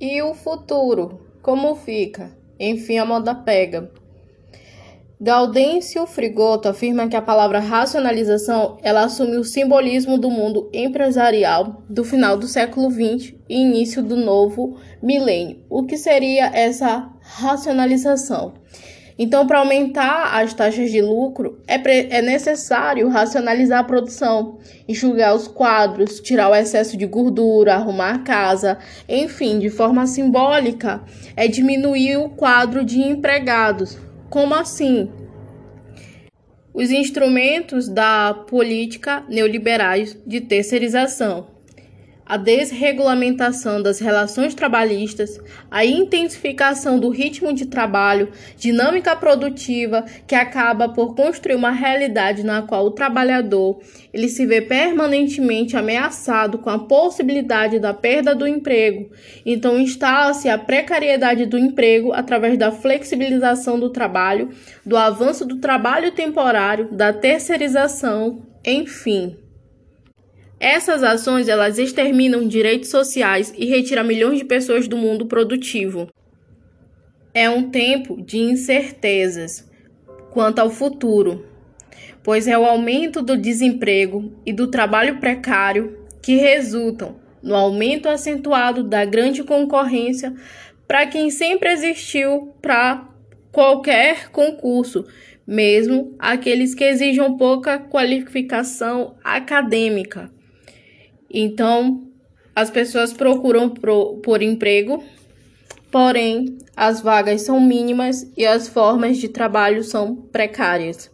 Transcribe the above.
E o futuro, como fica? Enfim, a moda pega. Gaudêncio Frigoto afirma que a palavra racionalização ela assume o simbolismo do mundo empresarial do final do século XX e início do novo milênio. O que seria essa racionalização? Então, para aumentar as taxas de lucro, é, é necessário racionalizar a produção, enxugar os quadros, tirar o excesso de gordura, arrumar a casa, enfim, de forma simbólica, é diminuir o quadro de empregados. Como assim? Os instrumentos da política neoliberais de terceirização a desregulamentação das relações trabalhistas, a intensificação do ritmo de trabalho, dinâmica produtiva que acaba por construir uma realidade na qual o trabalhador ele se vê permanentemente ameaçado com a possibilidade da perda do emprego. Então instala-se a precariedade do emprego através da flexibilização do trabalho, do avanço do trabalho temporário, da terceirização, enfim. Essas ações elas exterminam direitos sociais e retiram milhões de pessoas do mundo produtivo. É um tempo de incertezas quanto ao futuro, pois é o aumento do desemprego e do trabalho precário que resultam no aumento acentuado da grande concorrência para quem sempre existiu para qualquer concurso, mesmo aqueles que exijam pouca qualificação acadêmica. Então, as pessoas procuram pro, por emprego, porém, as vagas são mínimas e as formas de trabalho são precárias.